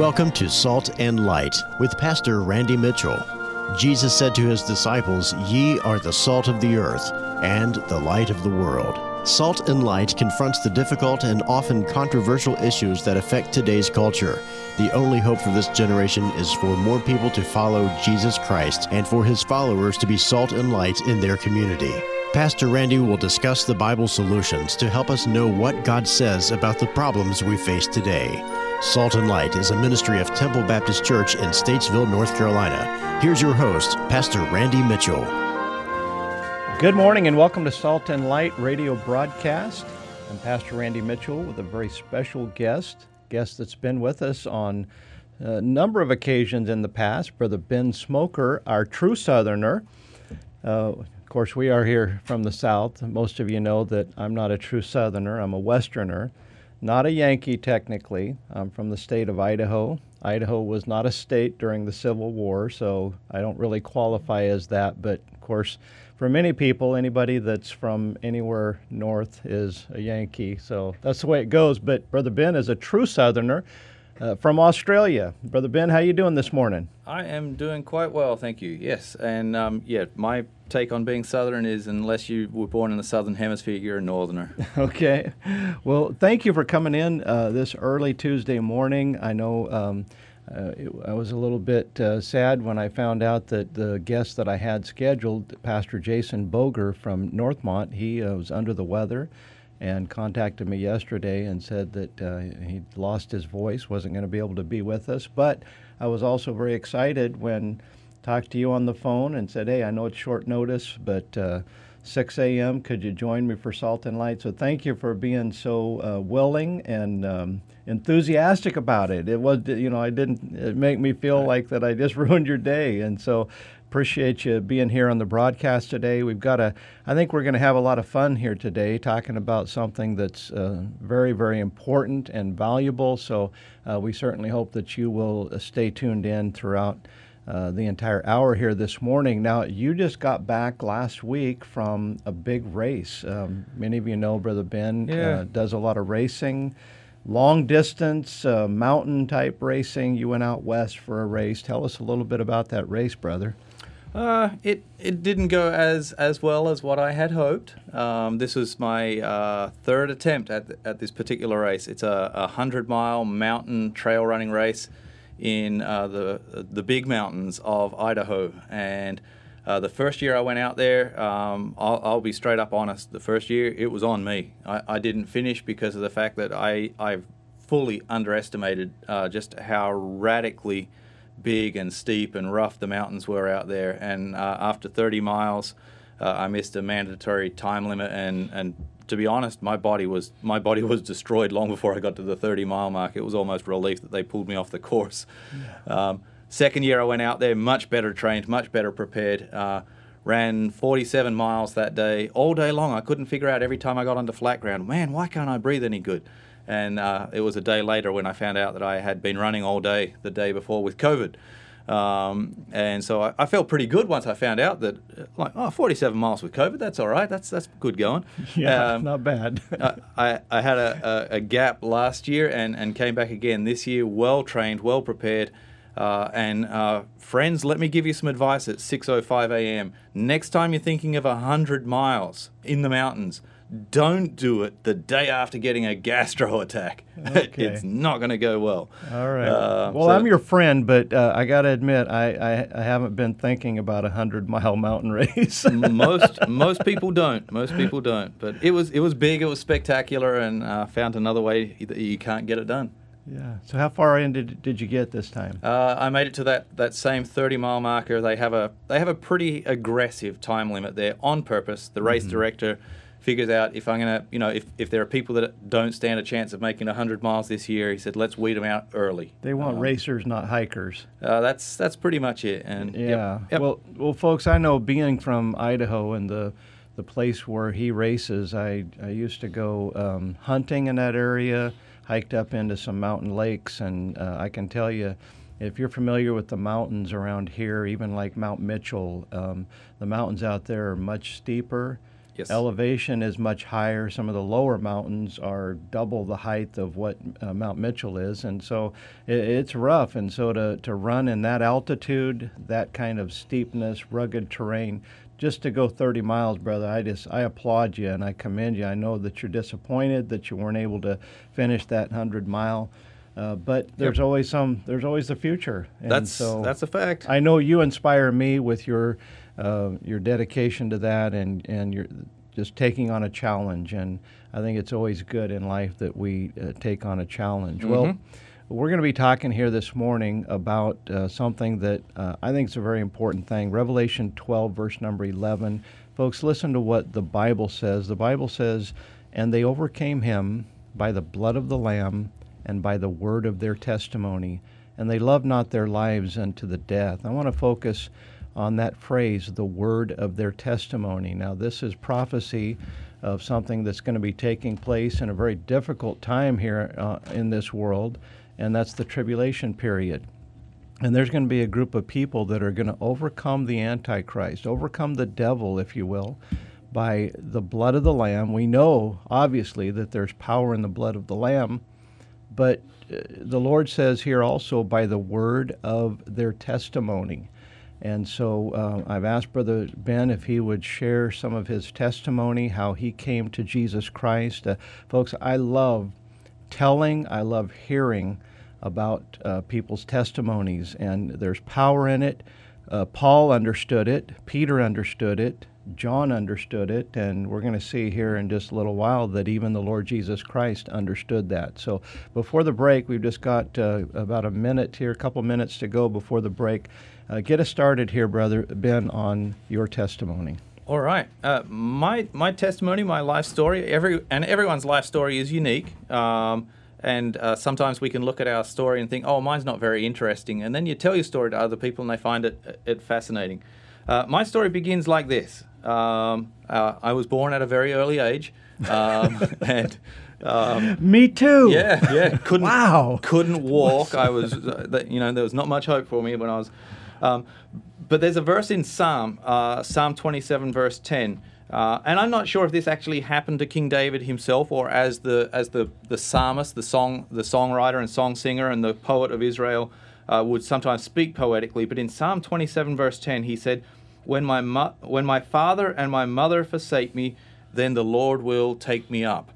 Welcome to Salt and Light with Pastor Randy Mitchell. Jesus said to his disciples, Ye are the salt of the earth and the light of the world. Salt and Light confronts the difficult and often controversial issues that affect today's culture. The only hope for this generation is for more people to follow Jesus Christ and for his followers to be salt and light in their community. Pastor Randy will discuss the Bible solutions to help us know what God says about the problems we face today. Salt and Light is a ministry of Temple Baptist Church in Statesville, North Carolina. Here's your host, Pastor Randy Mitchell. Good morning and welcome to Salt and Light radio broadcast. I'm Pastor Randy Mitchell with a very special guest, guest that's been with us on a number of occasions in the past, Brother Ben Smoker, our true Southerner. Uh, of course, we are here from the South. Most of you know that I'm not a true Southerner, I'm a Westerner. Not a Yankee, technically. I'm from the state of Idaho. Idaho was not a state during the Civil War, so I don't really qualify as that. But of course, for many people, anybody that's from anywhere north is a Yankee. So that's the way it goes. But Brother Ben is a true Southerner uh, from Australia. Brother Ben, how you doing this morning? I am doing quite well, thank you. Yes, and um, yeah, my take on being Southern is unless you were born in the Southern Hemisphere, you're a Northerner. okay. Well, thank you for coming in uh, this early Tuesday morning. I know. Um, uh, it, I was a little bit uh, sad when I found out that the guest that I had scheduled, Pastor Jason Boger from Northmont, he uh, was under the weather and contacted me yesterday and said that uh, he'd lost his voice, wasn't going to be able to be with us. But I was also very excited when talked to you on the phone and said, "Hey, I know it's short notice, but." Uh, 6 a.m. Could you join me for Salt and Light? So thank you for being so uh, willing and um, enthusiastic about it. It was, you know, I didn't it make me feel like that I just ruined your day. And so appreciate you being here on the broadcast today. We've got a, I think we're going to have a lot of fun here today talking about something that's uh, very, very important and valuable. So uh, we certainly hope that you will uh, stay tuned in throughout uh, the entire hour here this morning. Now, you just got back last week from a big race. Um, many of you know Brother Ben uh, yeah. does a lot of racing long distance, uh, mountain type racing. You went out west for a race. Tell us a little bit about that race, brother. Uh, it it didn't go as as well as what I had hoped. Um, this was my uh, third attempt at at this particular race. It's a, a hundred mile mountain trail running race in uh, the the big mountains of Idaho. And uh, the first year I went out there, um, I'll, I'll, be straight up honest. The first year it was on me. I, I didn't finish because of the fact that I I fully underestimated uh, just how radically big and steep and rough the mountains were out there. And uh, after 30 miles, uh, I missed a mandatory time limit, and, and to be honest, my body was my body was destroyed long before I got to the 30 mile mark. It was almost relief that they pulled me off the course. Yeah. Um, second year I went out there, much better trained, much better prepared. Uh, ran 47 miles that day, all day long. I couldn't figure out every time I got onto flat ground, man, why can't I breathe any good? And uh, it was a day later when I found out that I had been running all day the day before with COVID. Um, and so I, I, felt pretty good once I found out that, like, oh, 47 miles with COVID, that's all right. That's that's good going. Yeah, um, not bad. I, I had a, a, a, gap last year and, and came back again this year, well trained, well prepared. Uh, and uh, friends, let me give you some advice at 6:05 a.m. Next time you're thinking of 100 miles in the mountains, don't do it the day after getting a gastro attack. Okay. it's not going to go well. All right. Uh, well, so I'm your friend, but uh, I got to admit, I, I, I, haven't been thinking about a hundred mile mountain race. most most people don't. Most people don't. But it was it was big. It was spectacular, and uh, found another way that you can't get it done. Yeah. So how far in did, did you get this time? Uh, I made it to that, that same 30 mile marker. They have a they have a pretty aggressive time limit there on purpose. The race mm-hmm. director figures out if I'm going to, you know, if, if there are people that don't stand a chance of making 100 miles this year, he said, let's weed them out early. They want um, racers, not hikers. Uh, that's that's pretty much it. And yeah, yep, yep. well, well, folks, I know being from Idaho and the the place where he races, I I used to go um, hunting in that area, hiked up into some mountain lakes, and uh, I can tell you if you're familiar with the mountains around here, even like Mount Mitchell, um, the mountains out there are much steeper Yes. elevation is much higher. Some of the lower mountains are double the height of what uh, Mount Mitchell is, and so it, it's rough. And so to, to run in that altitude, that kind of steepness, rugged terrain, just to go 30 miles, brother, I just I applaud you and I commend you. I know that you're disappointed that you weren't able to finish that 100 mile. Uh, but there's Yep. always some. There's always the future. And That's so that's a fact. I know you inspire me with your uh, your dedication to that and and your just taking on a challenge. And I think it's always good in life that we uh, take on a challenge. Well, we're going to be talking here this morning about uh, something that uh, I think is a very important thing. Revelation 12, verse number 11. Folks, listen to what the Bible says. The Bible says, "And they overcame him by the blood of the Lamb." and by the word of their testimony, and they loved not their lives unto the death. I want to focus on that phrase, the word of their testimony. Now, this is prophecy of something that's going to be taking place in a very difficult time here uh, in this world, and that's the tribulation period. And there's going to be a group of people that are going to overcome the Antichrist, overcome the devil, if you will, by the blood of the Lamb. We know, obviously, that there's power in the blood of the Lamb but uh, the Lord says here also by the word of their testimony. And so uh, I've asked Brother Ben if he would share some of his testimony, how he came to Jesus Christ. Uh, folks, I love telling, I love hearing about uh, people's testimonies, and there's power in it. Uh, Paul understood it, Peter understood it, John understood it, and we're going to see here in just a little while that even the Lord Jesus Christ understood that. So before the break, we've just got uh, about a minute here, a couple minutes to go before the break. Uh, get us started here, Brother Ben, on your testimony. All right. Uh, my my testimony, my life story, every and everyone's life story is unique. Um, and uh, sometimes we can look at our story and think, "Oh, mine's not very interesting," and then you tell your story to other people and they find it it fascinating. Uh, my story begins like this. Um, uh, I was born at a very early age, um, and um, Me too. yeah, yeah, couldn't Wow. couldn't walk. I was, uh, you know, there was not much hope for me when I was. Um, but there's a verse in Psalm, uh, Psalm 27, verse 10. Uh, and I'm not sure if this actually happened to King David himself, or as the as the, the psalmist, the song the songwriter and song singer and the poet of Israel uh, would sometimes speak poetically. But in Psalm 27, verse 10, he said, "When my mo- when my father and my mother forsake me, then the Lord will take me up."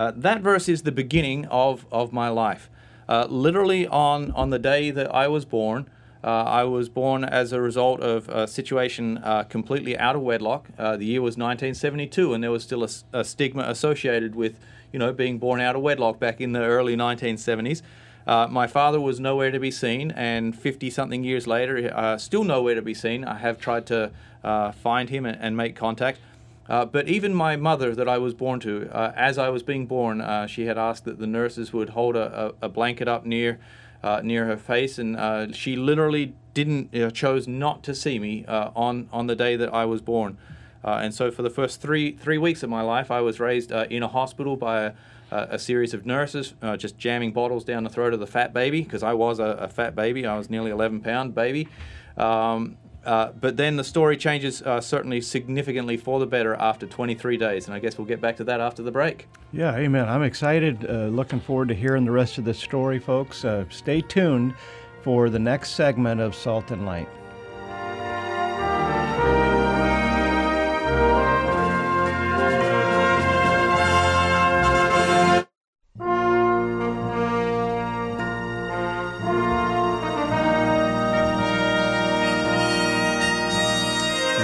Uh, that verse is the beginning of, of my life. Uh, literally, on, on the day that I was born, uh, I was born as a result of a situation uh, completely out of wedlock. Uh, the year was 1972, and there was still a stigma associated with, you know, being born out of wedlock back in the early 1970s. Uh, my father was nowhere to be seen, and 50 something years later, uh, still nowhere to be seen. I have tried to uh, find him and, and make contact. But even my mother, that I was born to, as I was being born, she had asked that the nurses would hold a, a, a blanket up near uh, near her face, and uh, she literally didn't uh, chose not to see me uh, on on the day that I was born. Uh, and so for the first three three weeks of my life, I was raised uh, in a hospital by a, a series of nurses, just jamming bottles down the throat of the fat baby because I was a, a fat baby. I was nearly 11 pound baby. Um, uh, but then the story changes uh, certainly significantly for the better after 23 days, and I guess we'll get back to that after the break. Yeah, amen. I'm excited. Uh, looking forward to hearing the rest of the story, folks. Uh, stay tuned for the next segment of Salt and Light.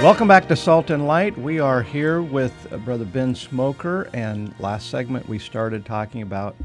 Welcome back to Salt and Light. We are here with uh, Brother Ben Smoker, and last segment we started talking about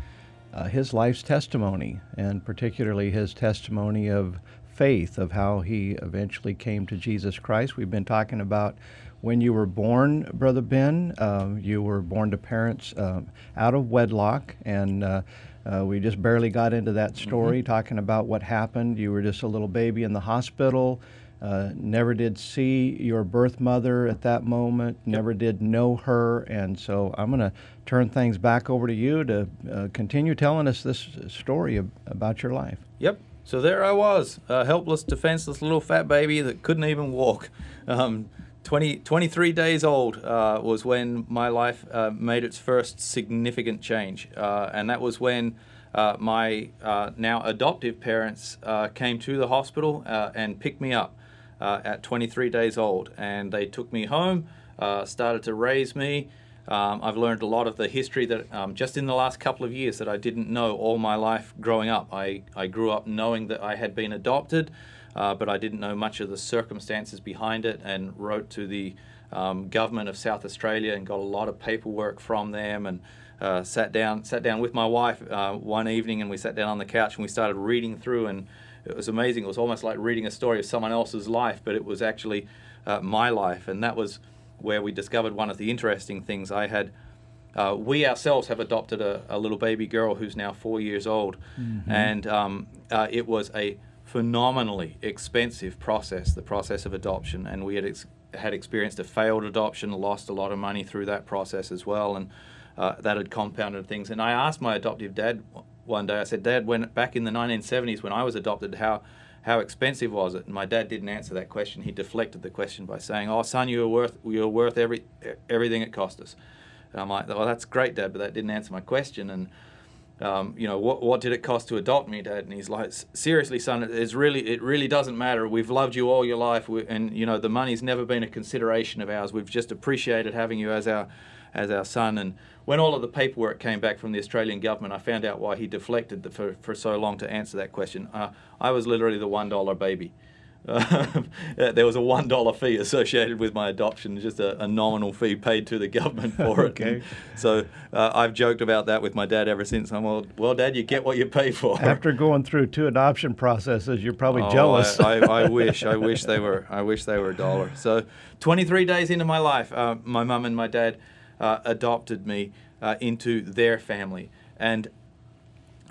uh, his life's testimony, and particularly his testimony of faith, of how he eventually came to Jesus Christ. We've been talking about when you were born, Brother Ben. Um, you were born to parents um, out of wedlock, and uh, uh, we just barely got into that story, talking about what happened. You were just a little baby in the hospital. Uh, never did see your birth mother at that moment, never did know her, and so I'm going to turn things back over to you to uh, continue telling us this story ab- about your life. Yep. So there I was, a helpless, defenseless little fat baby that couldn't even walk. Um, 20, 23 days old uh, was when my life uh, made its first significant change. Uh, and that was when uh, my uh, now adoptive parents uh, came to the hospital and picked me up at 23 days old. And they took me home, started to raise me. Um, I've learned a lot of the history that um, just in the last couple of years that I didn't know all my life growing up. I, I grew up knowing that I had been adopted, uh, but I didn't know much of the circumstances behind it and wrote to the um, government of South Australia and got a lot of paperwork from them and uh, sat down sat down with my wife uh, one evening and we sat down on the couch and we started reading through and it was amazing. It was almost like reading a story of someone else's life, but it was actually uh, my life, and that was where we discovered one of the interesting things. I had, uh, we ourselves have adopted a, a, little baby girl who's now four years old, mm-hmm. and um, uh, it was a phenomenally expensive process, the process of adoption, and we had ex- had experienced a failed adoption, lost a lot of money through that process as well, and uh, that had compounded things. And I asked my adoptive dad one day, I said, Dad, when back in the 1970s when I was adopted, how how expensive was it? And my dad didn't answer that question. He deflected the question by saying, "Oh, son, you're worth you're worth every everything it cost us." And I'm like, "Well, that's great, Dad, but that didn't answer my question." And um, you know, what what did it cost to adopt me, Dad? And he's like, "Seriously, son, it's really it really doesn't matter. We've loved you all your life, we, and you know, the money's never been a consideration of ours. We've just appreciated having you as our as our son." And when all of the paperwork came back from the Australian government, I found out why he deflected the, for, for so long to answer that question. Uh, I was literally the $1 baby. Uh, there was a one dollar fee associated with my adoption, just a, a, nominal fee paid to the government for it. okay. so uh, I've joked about that with my dad ever since. I'm well, well, Dad, you get what you pay for. After going through two adoption processes, you're probably oh, jealous. I, I, I, wish, I wish they were, I wish they were a dollar. So 23 days into my life, uh, my mum and my dad uh, adopted me uh, into their family. And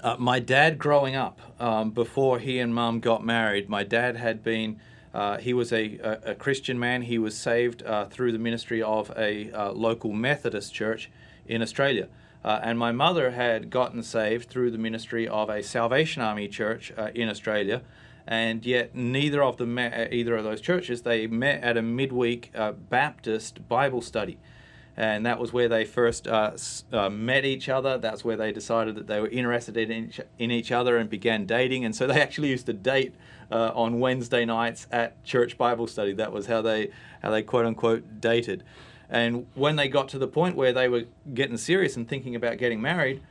uh, my dad, growing up, um, before he and mum got married, my dad had been. Uh, he was a, a, a, Christian man. He was saved uh, through the ministry of a uh, local Methodist church in Australia. And my mother had gotten saved through the ministry of a Salvation Army church in Australia and yet neither of them met at either of those churches. They met at a midweek uh, Baptist Bible study and that was where they first uh, uh, met each other. That's where they decided that they were interested in each, in each other and began dating. And so they actually used to date uh, on Wednesday nights at church Bible study. That was how they how they quote unquote dated. And when they got to the point where they were getting serious and thinking about getting married,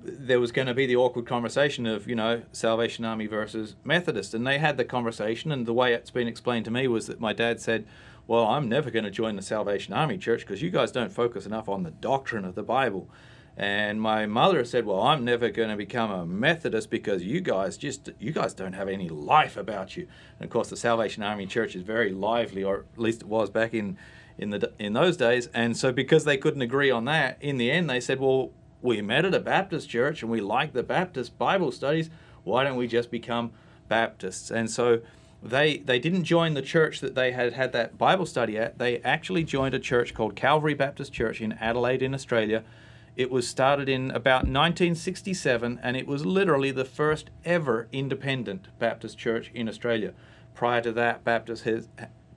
there was going to be the awkward conversation of you know Salvation Army versus Methodist, and they had the conversation. And the way it's been explained to me was that my dad said well, I'm never going to join the Salvation Army Church because you guys don't focus enough on the doctrine of the Bible. And my mother said, "Well, I'm never going to become a Methodist because you guys just you guys don't have any life about you." And of course, the Salvation Army Church is very lively, or at least it was back in in the in those days. And so, because they couldn't agree on that, in the end, they said, "Well, we met at a Baptist church and we like the Baptist Bible studies. Why don't we just become Baptists?" And so they they didn't join the church that they had had that Bible study at. They actually joined a church called Calvary Baptist Church in Adelaide, in Australia. It was started in about 1967, and it was literally the first ever independent Baptist church in Australia. Prior to that, Baptist has,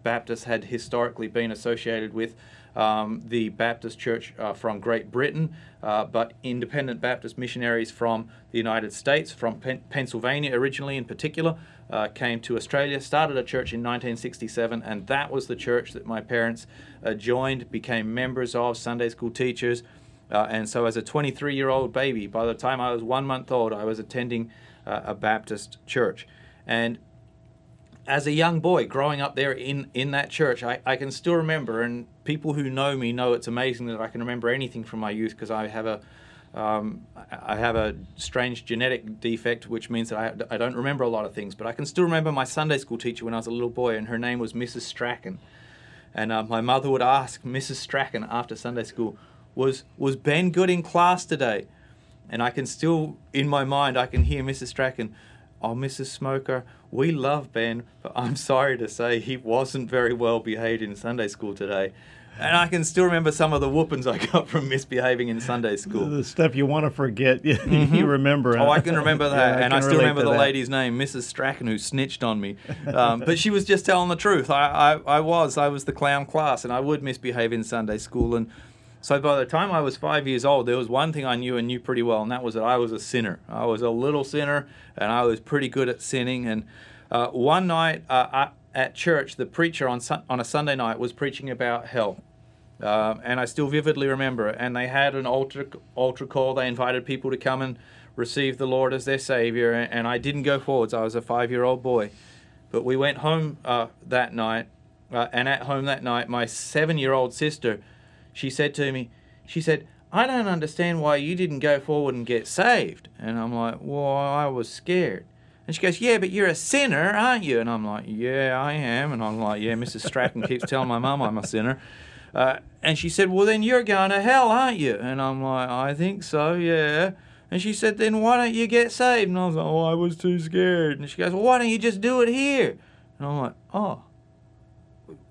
Baptists had historically been associated with um, the Baptist Church uh, from Great Britain, uh, but independent Baptist missionaries from the United States, from Pen- Pennsylvania originally in particular, uh, came to Australia, started a church in 1967, and that was the church that my parents uh, joined, became members of, Sunday school teachers. Uh, and so, as a 23 year old baby, by the time I was one month old, I was attending uh, a Baptist church. And as a young boy growing up there in, in that church, I, I can still remember, and people who know me know it's amazing that I can remember anything from my youth because I have a um, I have a strange genetic defect, which means that I, I don't remember a lot of things. But I can still remember my Sunday school teacher when I was a little boy, and her name was Mrs. Strachan. And uh, my mother would ask Mrs. Strachan after Sunday school, "Was was Ben good in class today?" And I can still, in my mind, I can hear Mrs. Strachan, "Oh, Mrs. Smoker, we love Ben, but I'm sorry to say he wasn't very well behaved in Sunday school today. And I can still remember some of the whoopings I got from misbehaving in Sunday school. The stuff you want to forget, you, mm-hmm. you remember. Oh, I can remember that, yeah, and I, I still remember the that. lady's name, Mrs. Strachan, who snitched on me. Um, but she was just telling the truth. I, I, I was, I was the clown class, and I would misbehave in Sunday school. And so by the time I was five years old, there was one thing I knew and knew pretty well, and that was that I was a sinner. I was a little sinner, and I was pretty good at sinning. And uh, one night uh, at church, the preacher on on a Sunday night was preaching about hell. Um, and I still vividly remember it. And they had an altar altar call. They invited people to come and receive the Lord as their Savior. And I didn't go forwards. I was a five year old boy. But we went home uh, that night. Uh, and at home that night, my seven year old sister, she said to me, she said, I don't understand why you didn't go forward and get saved. And I'm like, well, I was scared. And she goes, Yeah, but you're a sinner, aren't you? And I'm like, Yeah, I am. And I'm like, Yeah, Mrs. Strachan keeps telling my mum I'm a sinner. Uh, and she said, Well, then you're going to hell, aren't you? And I'm like, I think so, yeah. And she said, Then why don't you get saved? And I was like, Oh, I was too scared. And she goes, Well, why don't you just do it here? And I'm like, Oh,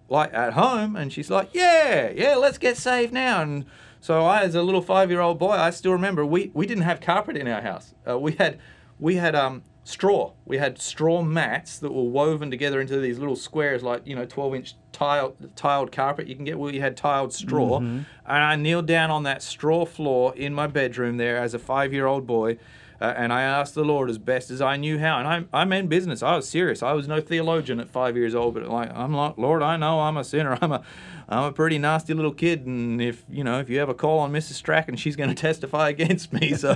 like at home? And she's like, Yeah, yeah, let's get saved now. And so I, as a little five year old boy, I still remember we, we didn't have carpet in our house. Uh, we had we had um, straw. We had straw mats that were woven together into these little squares, like you know, 12 inch tiled tiled carpet you can get where you had tiled straw. Mm-hmm. And I kneeled down on that straw floor in my bedroom there as a five year old boy. Uh, and I asked the Lord as best as I knew how. And I'm, I'm in business. I was serious. I was no theologian at five years old, but like I'm like, Lord, I know I'm a sinner. I'm a I'm a pretty nasty little kid, and if you know if you have a call on Mrs. Strachan, she's going to testify against me. So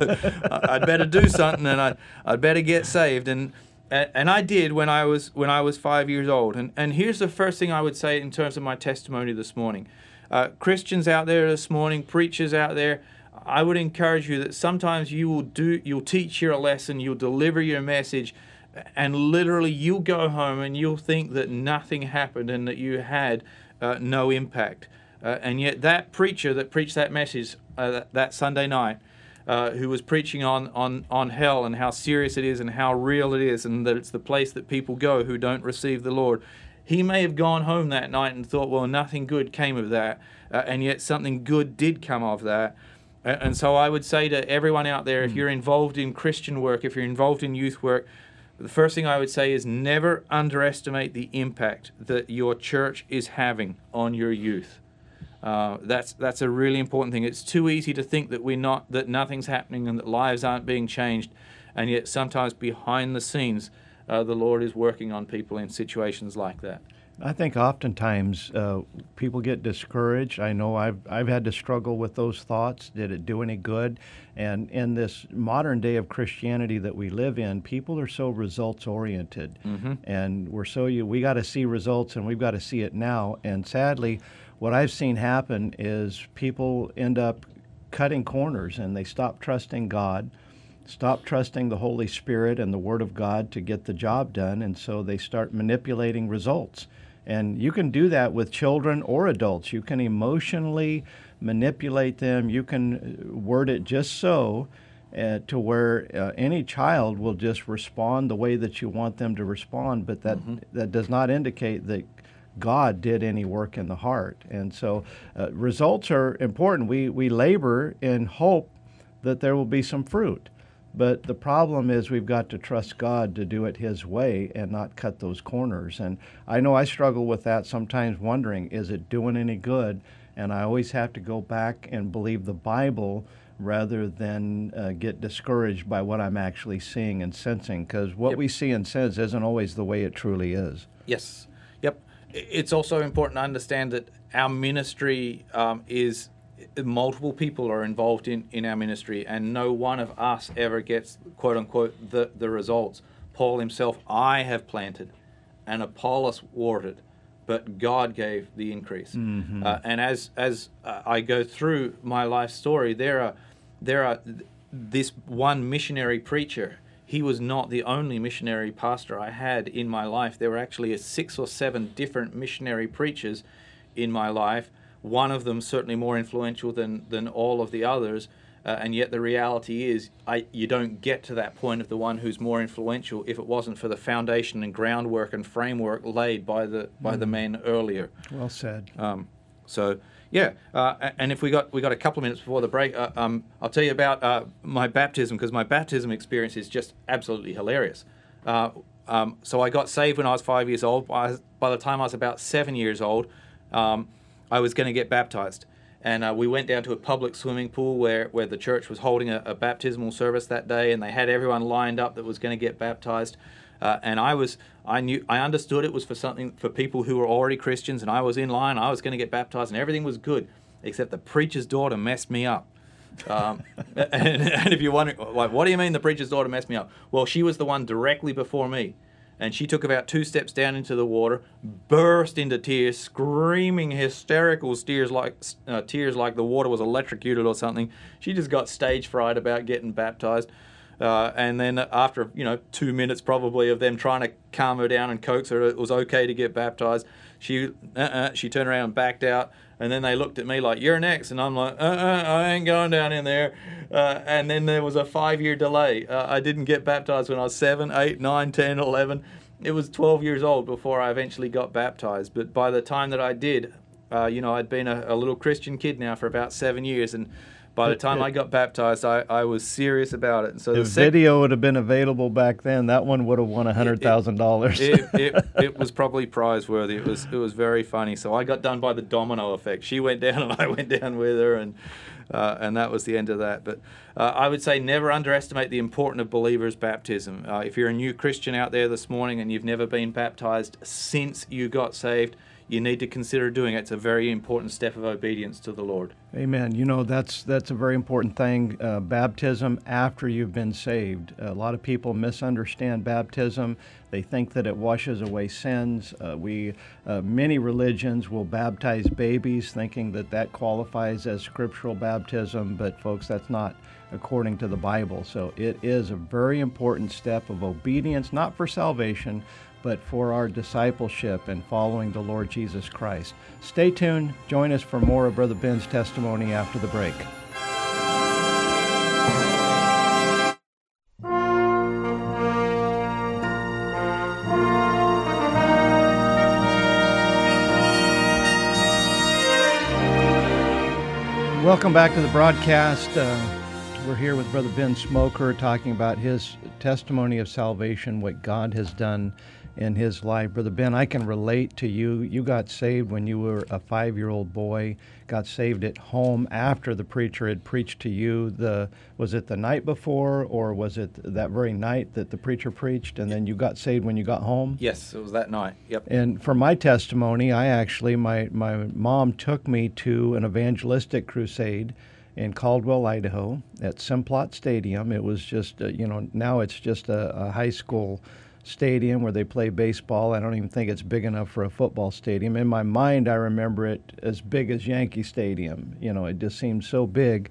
I'd better do something, and I'd I'd better get saved. And and I did when I was when I was five years old. And and here's the first thing I would say in terms of my testimony this morning. Uh, Christians out there this morning, preachers out there, I would encourage you that sometimes you will do you'll teach your lesson, you'll deliver your message, and literally you'll go home and you'll think that nothing happened and that you had uh, no impact. Uh, and yet, that preacher that preached that message uh, that, that, Sunday night, uh, who was preaching on, on, on hell and how serious it is and how real it is, and that it's the place that people go who don't receive the Lord, he may have gone home that night and thought, well, nothing good came of that. Uh, and yet, something good did come of that. And so I would say to everyone out there, if hmm. you're involved in Christian work, if you're involved in youth work, the first thing I would say is never underestimate the impact that your church is having on your youth. Uh, that's that's a really important thing. It's too easy to think that we're not that nothing's happening and that lives aren't being changed, and yet sometimes behind the scenes, uh, the Lord is working on people in situations like that. I think oftentimes uh, people get discouraged. I know I've, I've had to struggle with those thoughts. Did it do any good? And in this modern day of Christianity that we live in, people are so results oriented. Mm-hmm. And we're so, you, we got to see results and we've got to see it now. And sadly, what I've seen happen is people end up cutting corners and they stop trusting God stop trusting the Holy Spirit and the Word of God to get the job done, and so they start manipulating results. And you can do that with children or adults. You can emotionally manipulate them. You can uh, word it just so uh, to where uh, any child will just respond the way that you want them to respond, but that, mm-hmm. that does not indicate that God did any work in the heart. And so uh, results are important. We, we labor in hope that there will be some fruit. But the problem is we've got to trust God to do it His way and not cut those corners. And I know I struggle with that sometimes, wondering, is it doing any good? And I always have to go back and believe the Bible rather than uh, get discouraged by what I'm actually seeing and sensing, because what yep. we see and sense isn't always the way it truly is. Yes. Yep. It's also important to understand that our ministry um, is multiple people are involved in, in our ministry, and no one of us ever gets quote unquote the, the results. Paul himself, I have planted, and Apollos watered, but God gave the increase. Mm-hmm. Uh, and as as uh, I go through my life story, there are there are this one missionary preacher. He was not the only missionary pastor I had in my life. There were actually six or seven different missionary preachers in my life one of them certainly more influential than, than all of the others. Uh, and yet the reality is I, you don't get to that point of the one who's more influential if it wasn't for the foundation and groundwork and framework laid by the by mm. the men earlier. Well said. Um, So yeah, uh, and if we got we got a couple of minutes before the break, uh, um, I'll tell you about uh, my baptism because my baptism experience is just absolutely hilarious. Uh, um, so I got saved when I was five years old. By, by the time I was about seven years old, um, I was going to get baptized, and uh, we went down to a public swimming pool where where the church was holding a, a baptismal service that day, and they had everyone lined up that was going to get baptized. Uh, and I was, I knew, I understood it was for something for people who were already Christians, and I was in line. I was going to get baptized, and everything was good, except the preacher's daughter messed me up. Um, and, and, if you're wondering, like, what do you mean the preacher's daughter messed me up? Well, she was the one directly before me, and she took about two steps down into the water, burst into tears, screaming hysterical tears like uh, tears like the water was electrocuted or something. She just got stage fright about getting baptized. Uh, and then after you know two minutes probably of them trying to calm her down and coax her, it was okay to get baptized. She uh-uh, she turned around and backed out, and then they looked at me like you're next, and I'm like uh-uh, I ain't going down in there. Uh, and then there was a five year delay. Uh, I didn't get baptized when I was seven, eight, nine, ten, eleven. It was 12 years old before I eventually got baptized. But by the time that I did, uh, you know, I'd been a, a little Christian kid now for about seven years, and by the time it, I got baptized, I, I was serious about it. And so the sec- video would have been available back then. That one would have won hundred thousand dollars. It, it, it, was probably prize worthy. It was it was very funny. So I got done by the domino effect. She went down and I went down with her, and uh, and that was the end of that. But uh, I would say never underestimate the importance of believers' baptism. Uh, if you're a new Christian out there this morning and you've never been baptized since you got saved you need to consider doing it. It's a very important step of obedience to the Lord. Amen. You know that's that's a very important thing. Uh, baptism after you've been saved. A lot of people misunderstand baptism. They think that it washes away sins. Uh, we uh, many religions will baptize babies, thinking that that qualifies as scriptural baptism. But folks, that's not according to the Bible. So it is a very important step of obedience, not for salvation, but for our discipleship and following the Lord Jesus Christ. Stay tuned. Join us for more of Brother Ben's testimony after the break. Welcome back to the broadcast. Uh, we're here with Brother Ben Smoker talking about his testimony of salvation, what God has done in his life. Brother Ben, I can relate to you. You got saved when you were a five year old boy, got saved at home after the preacher had preached to you. The was it the night before or was it that very night that the preacher preached and then you got saved when you got home? Yes, it was that night. Yep. And for my testimony, I actually my my mom took me to an evangelistic crusade in Caldwell, Idaho, at Simplot Stadium. It was just, uh, you know, now it's just a, a high school stadium where they play baseball. I don't even think it's big enough for a football stadium. In my mind, I remember it as big as Yankee Stadium. You know, it just seemed so big.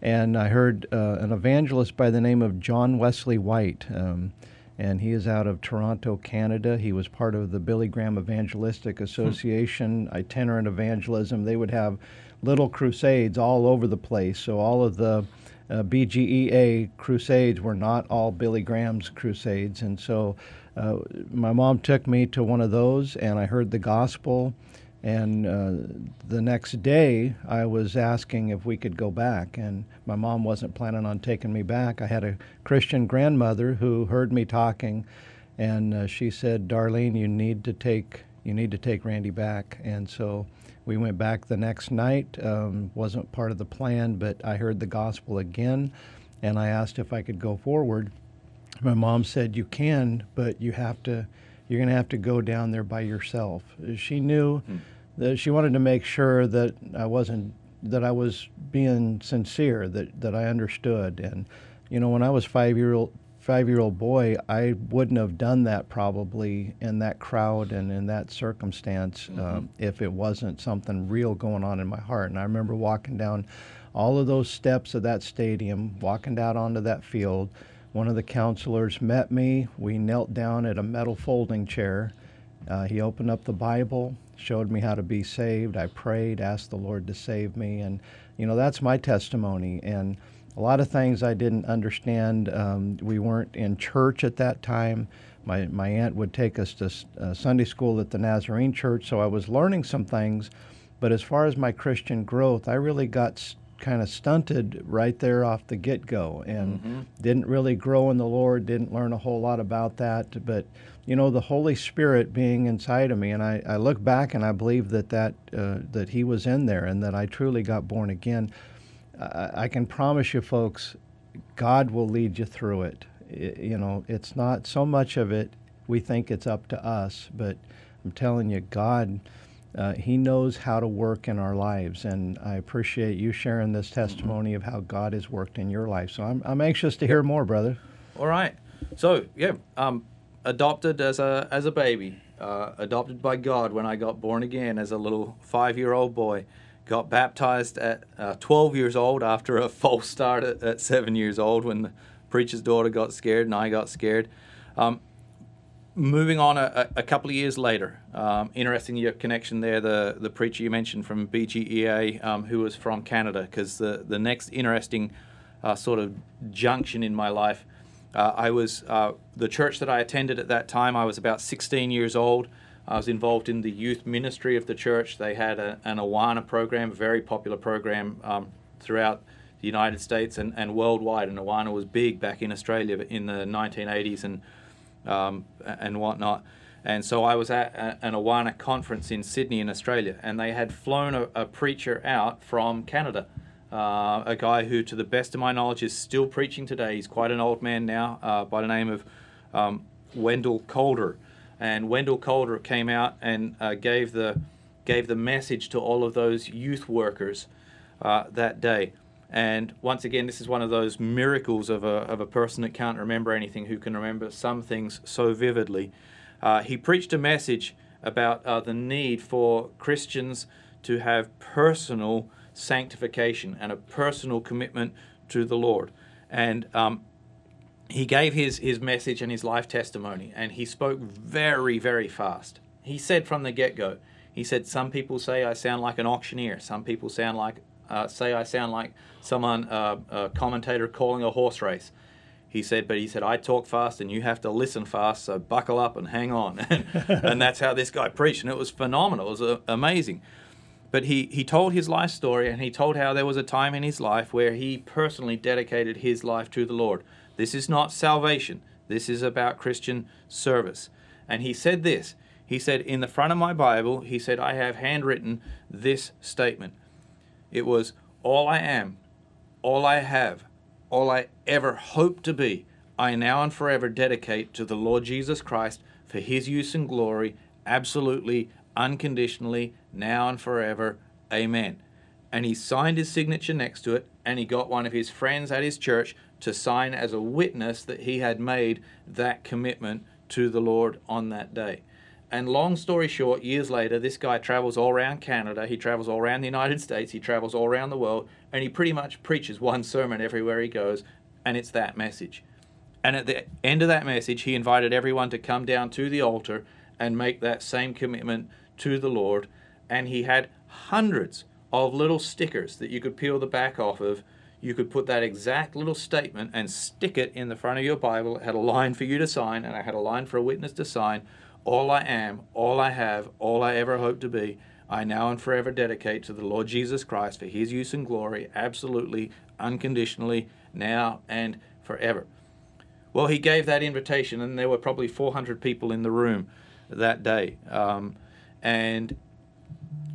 And I heard uh, an evangelist by the name of John Wesley White. Um, and he is out of Toronto, Canada. He was part of the Billy Graham Evangelistic hmm. Association, hmm. itinerant evangelism. They would have little crusades all over the place. So all of the uh, BGEA crusades were not all Billy Graham's crusades. And so uh, my mom took me to one of those, and I heard the gospel. And uh, the next day, I was asking if we could go back, and my mom wasn't planning on taking me back. I had a Christian grandmother who heard me talking, and uh, she said, "Darlene, you need to take you need to take Randy back." And so we went back the next night. Um, wasn't part of the plan, but I heard the gospel again, and I asked if I could go forward. My mom said, "You can, but you have to. You're going to have to go down there by yourself." She knew hmm. that she wanted to make sure that I wasn't that I was being sincere, that that I understood. And you know, when I was five year old five year old boy, I wouldn't have done that probably in that crowd and in that circumstance mm-hmm. um, if it wasn't something real going on in my heart. And I remember walking down all of those steps of that stadium, walking down onto that field. One of the counselors met me. We knelt down at a metal folding chair. Uh, he opened up the Bible, showed me how to be saved. I prayed, asked the Lord to save me. And, you know, that's my testimony. And a lot of things I didn't understand. Um, we weren't in church at that time. My, my aunt would take us to uh, Sunday school at the Nazarene church, so I was learning some things, But as far as my Christian growth, I really got kind of stunted right there off the get go and mm-hmm. didn't really grow in the Lord, didn't learn a whole lot about that. But, you know, the Holy Spirit being inside of me, and I, I look back and I believe that, that, uh, that He was in there and that I truly got born again. I, I can promise you, folks, God will lead you through it. it. You know, it's not so much of it, we think it's up to us, but I'm telling you, God uh, he knows how to work in our lives, and I appreciate you sharing this testimony mm-hmm. of how God has worked in your life. So I'm, I'm anxious to hear more, brother. All right. So yeah, um, adopted as a as a baby, uh, adopted by God when I got born again as a little five year old boy. Got baptized at uh, 12 years old after a false start at, at, seven years old when the preacher's daughter got scared and I got scared. Um, moving on a, a, couple of years later, um, interesting your connection there, the, the preacher you mentioned from BGEA um, who was from Canada, because the, the next interesting uh, sort of junction in my life, uh, I was, uh, the church that I attended at that time, I was about 16 years old. I was involved in the youth ministry of the church. They had a, an Awana program, a very popular program um, throughout the United States and, and worldwide. And Awana was big back in Australia in the 1980s and um, and whatnot. And so I was at an Awana conference in Sydney, in Australia, and they had flown a, a preacher out from Canada, uh, a guy who, to the best of my knowledge, is still preaching today. He's quite an old man now, uh, by the name of um, Wendell Calder. And Wendell Calder came out and uh, gave the gave the message to all of those youth workers uh, that day. And once again, this is one of those miracles of a, of a person that can't remember anything, who can remember some things so vividly. Uh, he preached a message about uh, the need for Christians to have personal sanctification and a personal commitment to the Lord. And um, he gave his, his message and his life testimony, and he spoke very, very fast. He said from the get go, he said, Some people say I sound like an auctioneer, some people sound like uh, say I sound like someone, uh, a commentator calling a horse race. He said, but he said, I talk fast and you have to listen fast, so buckle up and hang on. and that's how this guy preached, and it was phenomenal. It was uh, amazing. But he, he told his life story, and he told how there was a time in his life where he personally dedicated his life to the Lord. This is not salvation, this is about Christian service. And he said this He said, In the front of my Bible, he said, I have handwritten this statement it was all I am, all I have, all I ever hope to be, I now and forever dedicate to the Lord Jesus Christ for his use and glory, absolutely, unconditionally, now and forever. Amen. And he signed his signature next to it, and he got one of his friends at his church to sign as a witness that he had made that commitment to the Lord on that day. And long story short, years later, this guy travels all around Canada, he travels all around the United States, he travels all around the world, and he pretty much preaches one sermon everywhere he goes, and it's that message. And at the end of that message, he invited everyone to come down to the altar and make that same commitment to the Lord. And he had hundreds of little stickers that you could peel the back off of. You could put that exact little statement and stick it in the front of your Bible. It had a line for you to sign, and I had a line for a witness to sign all I am, all I have, all I ever hope to be, I now and forever dedicate to the Lord Jesus Christ for his use and glory, absolutely, unconditionally, now and forever. Well, he gave that invitation, and there were probably 400 people in the room that day. Um, and,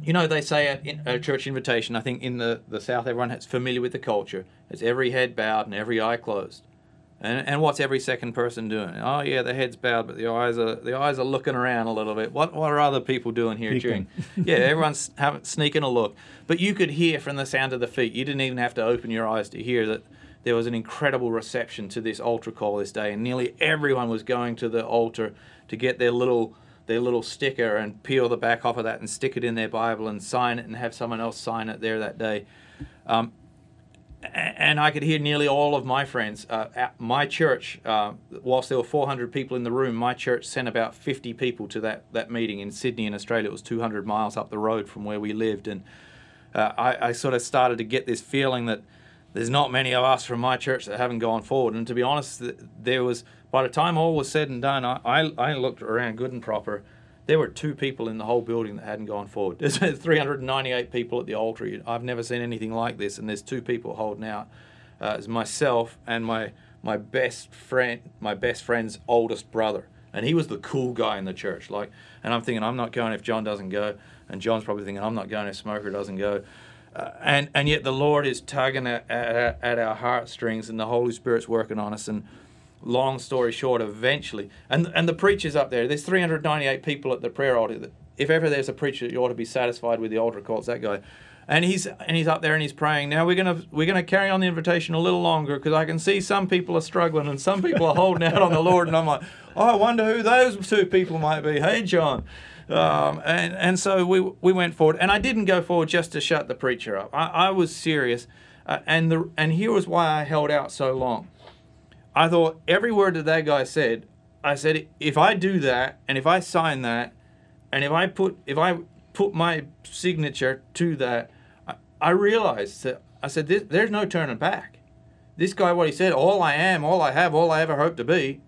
you know, they say at a church invitation, I think in the, the South, everyone is familiar with the culture. It's every head bowed and every eye closed. And, and what's every second person doing? Oh yeah, the head's bowed, but the eyes are the eyes are looking around a little bit. What what are other people doing here Peeking. during? yeah, everyone's having, sneaking a look. But you could hear from the sound of the feet. You didn't even have to open your eyes to hear that there was an incredible reception to this altar call this day, and nearly everyone was going to the altar to get their little their little sticker and peel the back off of that and stick it in their Bible and sign it and have someone else sign it there that day. Um, and I could hear nearly all of my friends. Uh, at my church, uh, whilst there were 400 people in the room, my church sent about 50 people to that, that meeting in Sydney, in Australia. It was 200 miles up the road from where we lived. And uh, I, I, sort of started to get this feeling that there's not many of us from my church that haven't gone forward. And to be honest, there was, by the time all was said and done, I, I, I looked around good and proper. there were two people in the whole building that hadn't gone forward. There's 398 people at the altar. I've never seen anything like this, and there's two people holding out. Uh, it's myself and my my best friend, my best friend's oldest brother, and he was the cool guy in the church. Like, and I'm thinking, I'm not going if John doesn't go, and John's probably thinking, I'm not going if Smoker doesn't go. Uh, and and yet the Lord is tugging at, at, at our heartstrings, and the Holy Spirit's working on us, and long story short, eventually, and and the preacher's up there. There's 398 people at the prayer altar. If ever there's a preacher, you ought to be satisfied with the altar call. It's that guy, and he's and he's up there and he's praying. Now we're gonna we're gonna carry on the invitation a little longer because I can see some people are struggling and some people are holding out on the Lord, and I'm like, oh, I wonder who those two people might be. Hey, John. Um, and and so we we went forward, and I didn't go forward just to shut the preacher up. I, I was serious, uh, and the and here was why I held out so long I thought every word that that guy said, I said if I do that and if I sign that and if I put if I put my signature to that, I, I realized that I said there's no turning back. This guy, what he said, all I am, all I have, all I ever hope to be,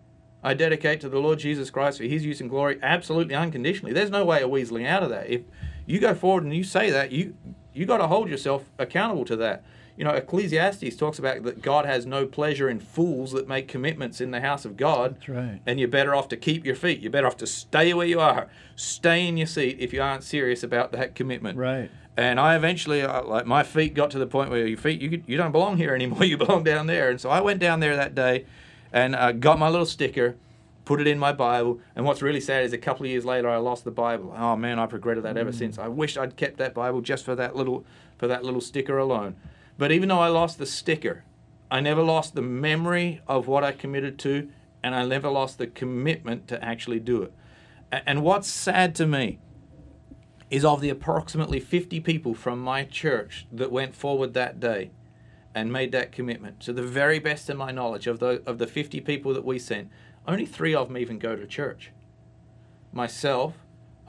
I dedicate to the Lord Jesus Christ for His use and glory, absolutely unconditionally. There's no way of weaseling out of that. If you go forward and you say that, you you got to hold yourself accountable to that you know, Ecclesiastes talks about that God has no pleasure in fools that make commitments in the house of God. That's right. And you're better off to keep your feet. You're better off to stay where you are. Stay in your seat if you aren't serious about that commitment. Right. And I eventually, uh, like, my feet got to the point where your feet, you, you don't belong here anymore. You belong down there. And so I went down there that day and uh, got my little sticker put it in my Bible. And what's really sad is a couple of years later, I lost the Bible. Oh man, I've regretted that ever mm. since. I wish I'd kept that Bible just for that little for that little sticker alone. But even though I lost the sticker, I never lost the memory of what I committed to, and I never lost the commitment to actually do it. And what's sad to me is of the approximately 50 people from my church that went forward that day and made that commitment, to the very best of my knowledge, of the, of the 50 people that we sent, only three of them even go to church. Myself,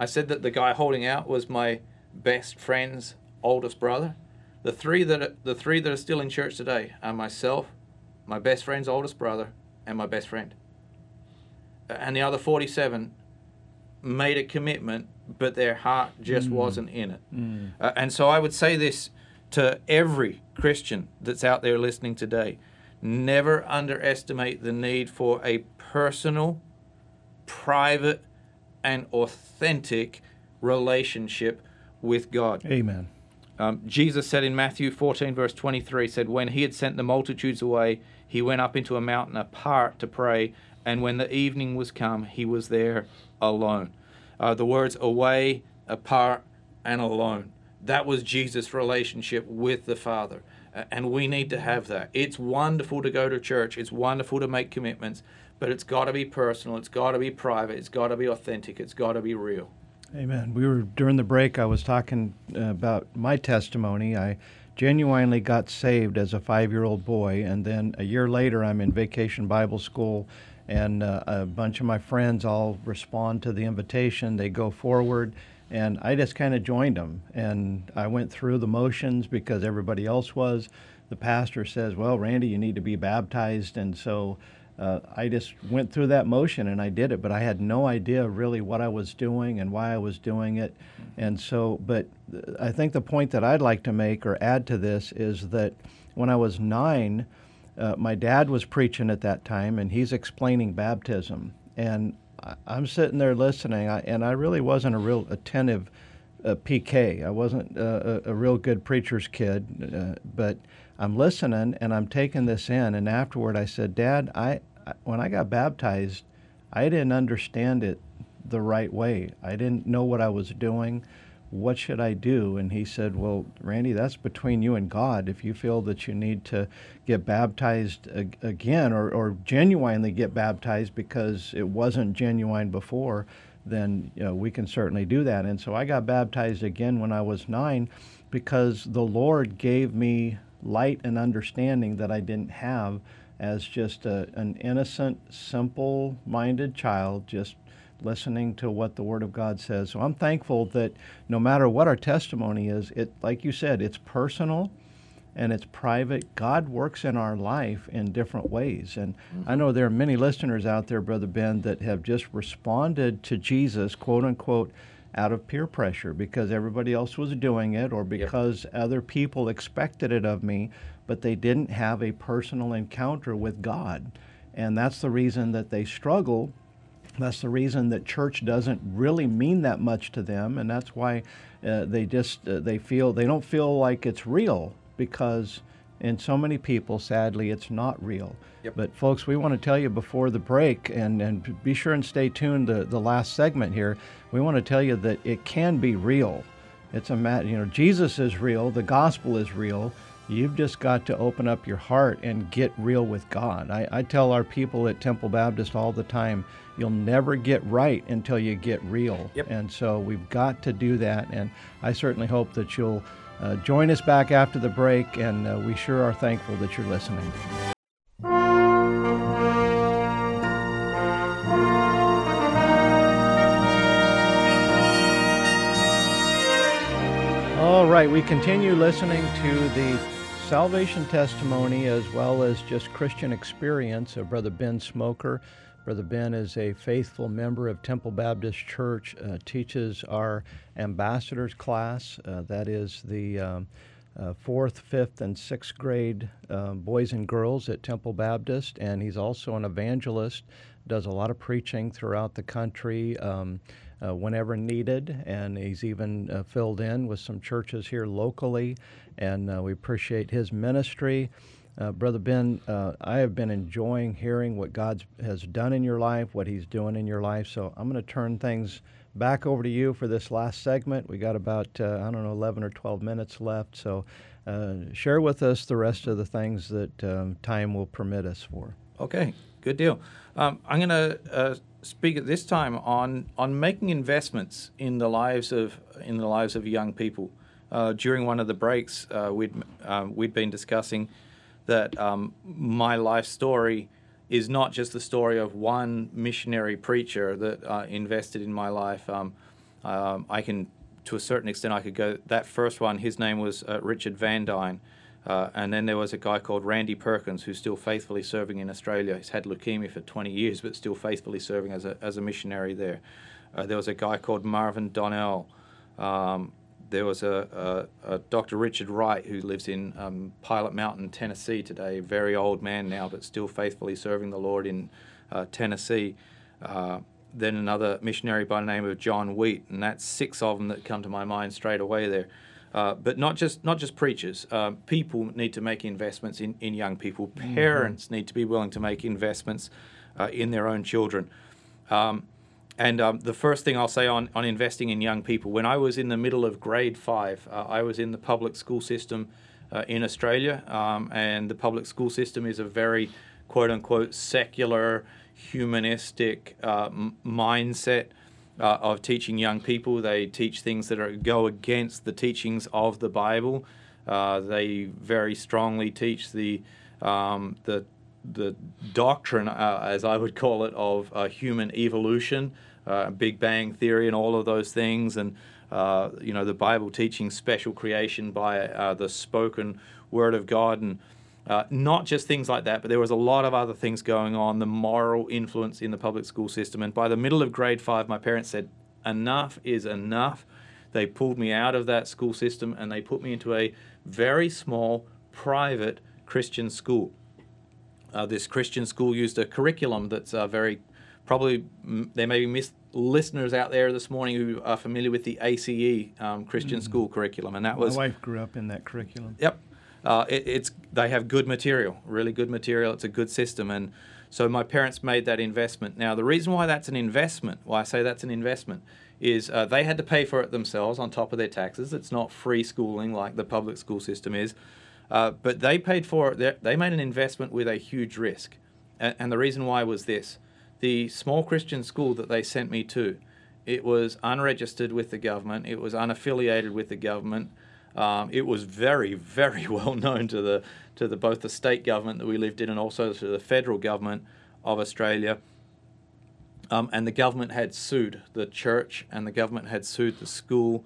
I said that the guy holding out was my best friend's oldest brother. The three that are, the three that are still in church today are myself, my best friend's oldest brother, and my best friend. And the other 47 made a commitment, but their heart just mm. wasn't in it. Mm. Uh, and so I would say this to every Christian that's out there listening today never underestimate the need for a personal, private, and authentic relationship with God. Amen. Um, Jesus said in Matthew 14, verse 23, said, When he had sent the multitudes away, he went up into a mountain apart to pray, and when the evening was come, he was there alone. Uh, the words away, apart, and alone. That was Jesus' relationship with the Father. And we need to have that. It's wonderful to go to church, it's wonderful to make commitments, but it's got to be personal, it's got to be private, it's got to be authentic, it's got to be real. Amen. We were during the break. I was talking uh, about my testimony. I genuinely got saved as a five-year-old boy, and then a year later, I'm in Vacation Bible School, and uh, a bunch of my friends all respond to the invitation. They go forward, and I just kind of joined them, and I went through the motions because everybody else was. The pastor says, "Well, Randy, you need to be baptized," and so uh, I just went through that motion and I did it, but I had no idea really what I was doing and why I was doing it. And so, but I think the point that I'd like to make or add to this is that when I was nine, uh, my dad was preaching at that time and he's explaining baptism. And I, am sitting there listening, and I really wasn't a real attentive uh, PK. I wasn't uh, a, a, real good preacher's kid, uh, but I'm listening and I'm taking this in. And afterward, I said, Dad, I, when I got baptized, I didn't understand it the right way. I didn't know what I was doing. What should I do? And he said, Well, Randy, that's between you and God. If you feel that you need to get baptized again or, or genuinely get baptized because it wasn't genuine before, then you know, we can certainly do that. And so I got baptized again when I was nine because the Lord gave me light and understanding that I didn't have as just a, an innocent, simple minded child, just listening to what the Word of God says. So I'm thankful that no matter what our testimony is, it, like you said, it's personal. and it's private. God works in our life in different ways. And I mm-hmm. know there are many listeners out there, Brother Ben, that have just responded to Jesus, quote unquote, out of peer pressure because everybody else was doing it or because yep. other people expected it of me, but they didn't have a personal encounter with God. And that's the reason that they struggle. That's the reason that church doesn't really mean that much to them, and that's why uh, they just uh, they feel they don't feel like it's real because in so many people, sadly, it's not real. Yep. But folks, we want to tell you before the break, and, and be sure and stay tuned to the last segment here. We want to tell you that it can be real. It's a matter, you know, Jesus is real, the gospel is real. You've just got to open up your heart and get real with God. I, I tell our people at Temple Baptist all the time, you'll never get right until you get real. Yep. And so we've got to do that. And I certainly hope that you'll uh, join us back after the break, and uh, we sure are thankful that you're listening. All right, we continue listening to the salvation testimony as well as just Christian experience of Brother Ben Smoker. Brother Ben is a faithful member of Temple Baptist Church, uh, teaches our ambassadors class, uh, that is the um, uh, fourth, fifth, and sixth grade um, boys and girls at Temple Baptist, and he's also an evangelist, does a lot of preaching throughout the country. Um, uh, whenever needed, and he's even uh, filled in with some churches here locally, and uh, we appreciate his ministry. Uh, Brother Ben, uh, I have been enjoying hearing what God has done in your life, what He's doing in your life. So I'm going to turn things back over to you for this last segment. We got about, uh, I don't know, 11 or 12 minutes left. So share with us the rest of the things that um, time will permit us for. Okay, good deal. Um, I'm going to speak at this time on on making investments in the lives of in the lives of young people. Uh, during one of the breaks, uh, we'd uh, we'd been discussing that um, my life story is not just the story of one missionary preacher that uh, invested in my life. Um, um, I can, to a certain extent, I could go. That first one, his name was uh, Richard Van Dyne. Uh, and then there was a guy called Randy Perkins who's still faithfully serving in Australia. He's had leukemia for 20 years, but still faithfully serving as a, as a missionary there. Uh, there was a guy called Marvin Donnell. Um, there was a, a, a, Dr. Richard Wright who lives in um, Pilot Mountain, Tennessee today, very old man now, but still faithfully serving the Lord in uh, Tennessee. Uh, then another missionary by the name of John Wheat, and that's six of them that come to my mind straight away there. Uh, but not just not just preachers. Uh, people need to make investments in, in young people. Mm-hmm. Parents mm-hmm. need to be willing to make investments uh, in their own children. Um, and um, the first thing I'll say on, on investing in young people, when I was in the middle of grade five, uh, I was in the public school system uh, in Australia, um, and the public school system is a very quote unquote secular, humanistic m- mindset uh, of teaching young people. They teach things that are, go against the teachings of the Bible. Uh, they very strongly teach the um, the the doctrine, uh, as I would call it, of uh, human evolution, uh, Big Bang theory, and all of those things, and uh, you know the Bible teaching special creation by the spoken word of God, and uh, not just things like that, but there was a lot of other things going on, the moral influence in the public school system. And by the middle of grade five, my parents said, enough is enough. They pulled me out of that school system and they put me into a very small private Christian school. Uh, this Christian school used a curriculum that's uh, very probably there may be mis- listeners out there this morning who are familiar with the ACE um, Christian mm. school curriculum, and that was my wife grew up in that curriculum. Yep, uh, it, it's they have good material, really good material. It's a good system, and so my parents made that investment. Now, the reason why that's an investment, why I say that's an investment, is uh, they had to pay for it themselves on top of their taxes. It's not free schooling like the public school system is, uh, but they paid for it. They made an investment with a huge risk, and, and the reason why was this: the small Christian school that they sent me to, it was unregistered with the government. It was unaffiliated with the government. Um, it was very, very well known to the to the both the state government that we lived in and also to the federal government of Australia. Um, and the government had sued the church, and the government had sued the school.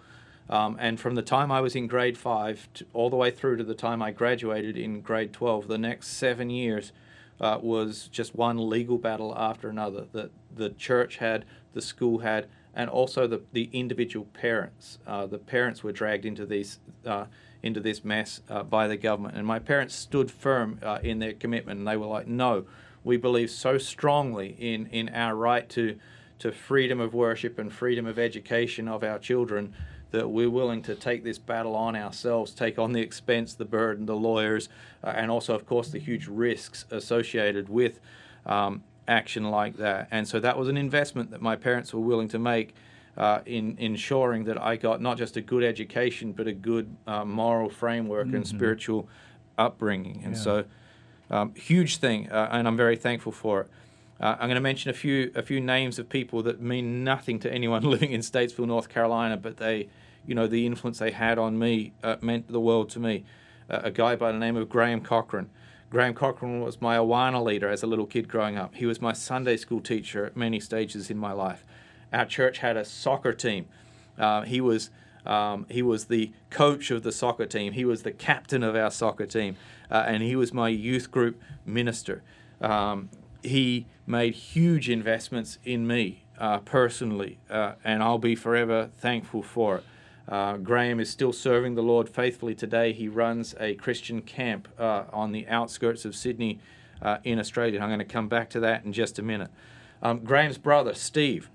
Um, and from the time I was in grade five to, all the way through to the time I graduated in grade 12, the next seven years uh, was just one legal battle after another that the church had, the school had, and also the, the individual parents. Uh, the parents were dragged into these uh, into this mess uh, by the government, and my parents stood firm uh, in their commitment, and they were like, "No, we believe so strongly in in our right to to freedom of worship and freedom of education of our children." That we're willing to take this battle on ourselves, take on the expense, the burden, the lawyers, uh, and also, of course, the huge risks associated with um, action like that. And so that was an investment that my parents were willing to make uh, in ensuring that I got not just a good education, but a good uh, moral framework mm-hmm. and spiritual upbringing. And yeah. so, um, huge thing, uh, and I'm very thankful for it. Uh, I'm going to mention a few a few names of people that mean nothing to anyone living in Statesville, North Carolina, but they, you know, the influence they had on me uh, meant the world to me. Uh, a guy by the name of Graham Cochran. Graham Cochran was my Awana leader as a little kid growing up. He was my Sunday school teacher at many stages in my life. Our church had a soccer team. Uh, he was um, he was the coach of the soccer team. He was the captain of our soccer team, uh, and he was my youth group minister. Um, he made huge investments in me uh, personally, uh, and I'll be forever thankful for it. Uh, Graham is still serving the Lord faithfully today. He runs a Christian camp uh, on the outskirts of Sydney uh, in Australia. I'm going to come back to that in just a minute. Um, Graham's brother, Steve,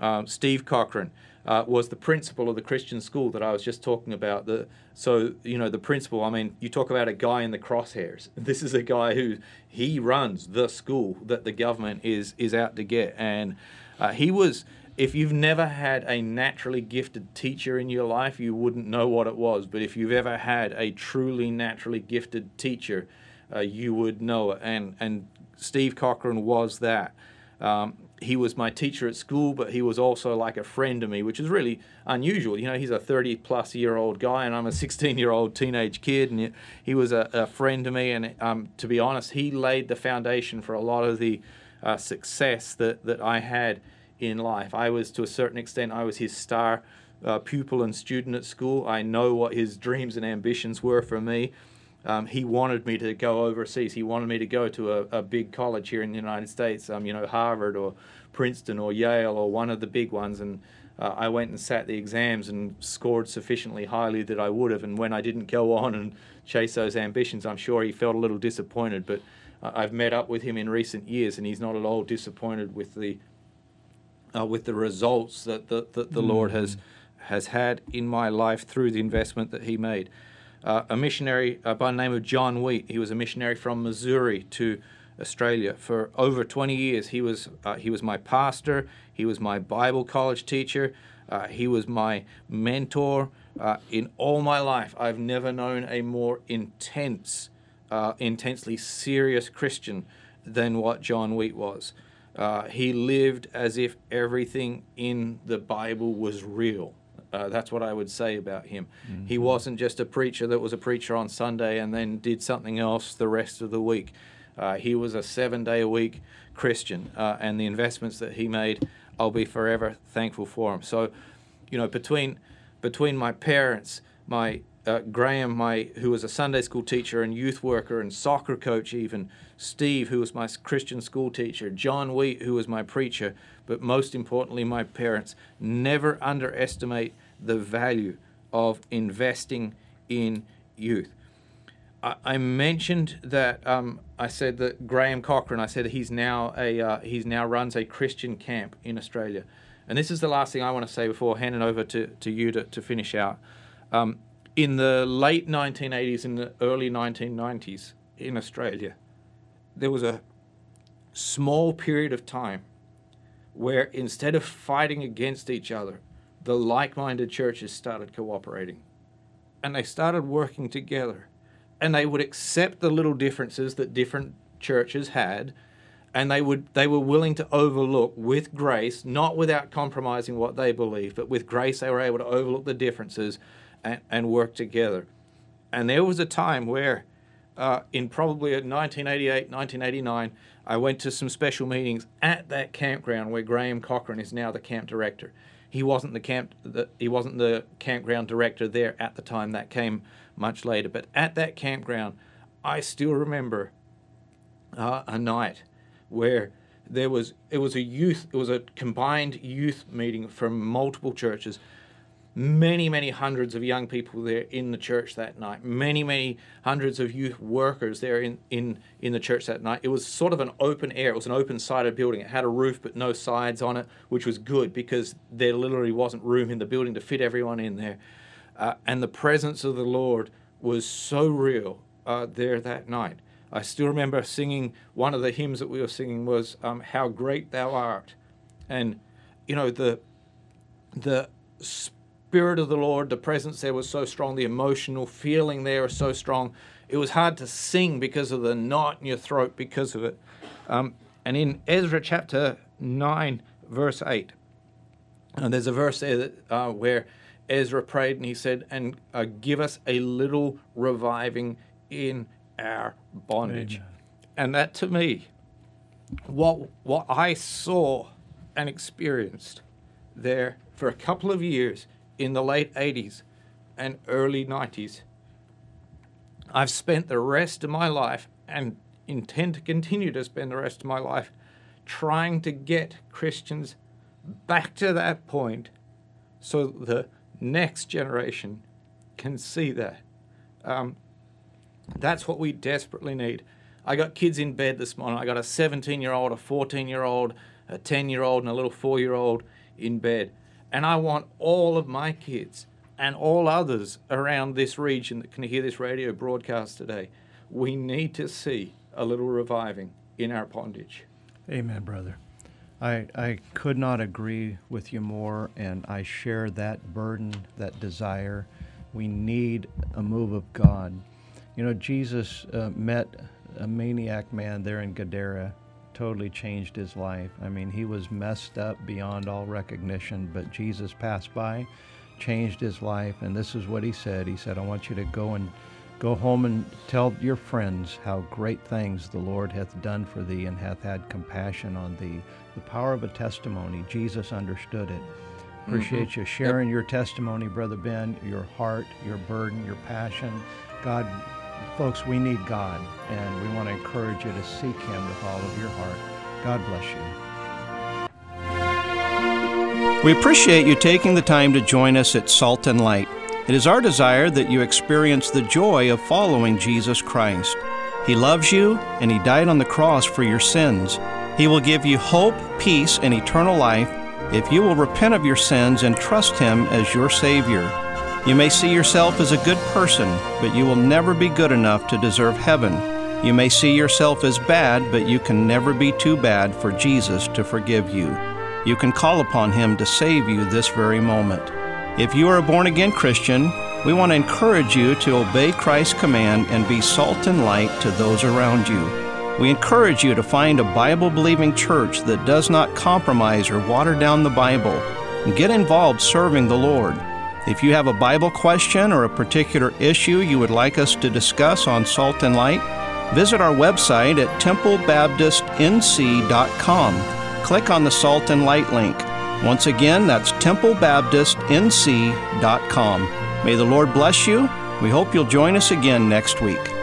um, Steve Cochran, uh, was the principal of the Christian school that I was just talking about. The, so, you know, the principal, I mean, you talk about a guy in the crosshairs. This is a guy who, he runs the school that the government is, is out to get. And uh, he was if you've never had a naturally gifted teacher in your life, you wouldn't know what it was. But if you've ever had a truly naturally gifted teacher, uh, you would know it. And and Steve Cochran was that. Um, he was my teacher at school, but he was also like a friend to me, which is really unusual. You know, he's a 30 plus year old guy, and I'm a 16 year old teenage kid, and he was a, a friend to me. And um, to be honest, he laid the foundation for a lot of the uh, success that, that I had in life. I was, to a certain extent, I was his star uh, pupil and student at school. I know what his dreams and ambitions were for me. Um, he wanted me to go overseas. He wanted me to go to a, a big college here in the United States, um, you know, Harvard or Princeton or Yale or one of the big ones. And uh, I went and sat the exams and scored sufficiently highly that I would have. And when I didn't go on and chase those ambitions, I'm sure he felt a little disappointed. But uh, I've met up with him in recent years, and he's not at all disappointed with the uh, with the results that the, that the mm. Lord has has had in my life through the investment that He made. Uh, a missionary uh, by the name of John Wheat. He was a missionary from Missouri to Australia for over 20 years. He was uh, he was my pastor. He was my Bible college teacher. Uh, he was my mentor uh, in all my life. I've never known a more intense, intensely serious Christian than what John Wheat was. Uh, he lived as if everything in the Bible was real. Uh, that's what I would say about him. Mm-hmm. He wasn't just a preacher that was a preacher on Sunday and then did something else the rest of the week. Uh, he was a seven day a week Christian, uh, and the investments that he made, I'll be forever thankful for him. So, you know, between between my parents, my uh, Graham, my who was a Sunday school teacher and youth worker and soccer coach, even Steve, who was my Christian school teacher, John Wheat, who was my preacher, but most importantly, my parents. Never underestimate the value of investing in youth. I, I mentioned that um, I said that Graham Cochran. I said he's now a uh, he's now runs a Christian camp in Australia, and this is the last thing I want to say before handing over to, to you to, to finish out. Um, in the late 1980s and the early 1990s in Australia, there was a small period of time where instead of fighting against each other, the like minded churches started cooperating. And they started working together. And they would accept the little differences that different churches had. And they would they were willing to overlook with grace, not without compromising what they believed, but with grace they were able to overlook the differences and, and work together. And there was a time where uh, in probably 1988, 1989, I went to some special meetings at that campground where Graham Cochran is now the camp director. He wasn't the camp the, he wasn't the campground director there at the time. That came much later. But at that campground, I still remember uh, a night where there was it was a youth it was a combined youth meeting from multiple churches many many hundreds of young people there in the church that night. Many many hundreds of youth workers there in in in the church that night. It was sort of an open air. It was an open sided building. It had a roof but no sides on it which was good because there literally wasn't room in the building to fit everyone in there. Uh, and the presence of the lord was so real uh, there that night. I still remember singing one of the hymns that we were singing was um, "How Great Thou Art," and you know the the spirit of the Lord, the presence there was so strong, the emotional feeling there was so strong. It was hard to sing because of the knot in your throat because of it. Um, and in Ezra chapter nine, verse eight, and uh, there's a verse there that, uh, where Ezra prayed and he said, "And uh, give us a little reviving in our bondage. Amen. And that to me, what what I saw and experienced there for a couple of years in the late 80s and early 90s, I've spent the rest of my life and intend to continue to spend the rest of my life trying to get Christians back to that point so the next generation can see that. Um, that's what we desperately need. I got kids in bed this morning. I got a 17 year old, a 14 year old, a 10 year old, and a little four year old in bed. And I want all of my kids and all others around this region that can hear this radio broadcast today. We need to see a little reviving in our bondage. Amen, brother. I, I could not agree with you more, and I share that burden, that desire. We need a move of God. You know, Jesus uh, met a maniac man there in Gadara, totally changed his life. I mean, he was messed up beyond all recognition, but Jesus passed by, changed his life, and this is what he said. He said, I want you to go and go home and tell your friends how great things the Lord hath done for thee and hath had compassion on thee. The power of a testimony, Jesus understood it. Appreciate mm-hmm. you sharing yep. your testimony, Brother Ben, your heart, your burden, your passion. God Folks, we need God, and we want to encourage you to seek Him with all of your heart. God bless you. We appreciate you taking the time to join us at Salt and Light. It is our desire that you experience the joy of following Jesus Christ. He loves you, and He died on the cross for your sins. He will give you hope, peace, and eternal life if you will repent of your sins and trust Him as your Savior. You may see yourself as a good person, but you will never be good enough to deserve heaven. You may see yourself as bad, but you can never be too bad for Jesus to forgive you. You can call upon Him to save you this very moment. If you are a born again Christian, we want to encourage you to obey Christ's command and be salt and light to those around you. We encourage you to find a Bible believing church that does not compromise or water down the Bible. Get involved serving the Lord. If you have a Bible question or a particular issue you would like us to discuss on Salt and Light, visit our website at templebaptistnc.com. Click on the Salt and Light link. Once again, that's templebaptistnc.com. May the Lord bless you. We hope you'll join us again next week.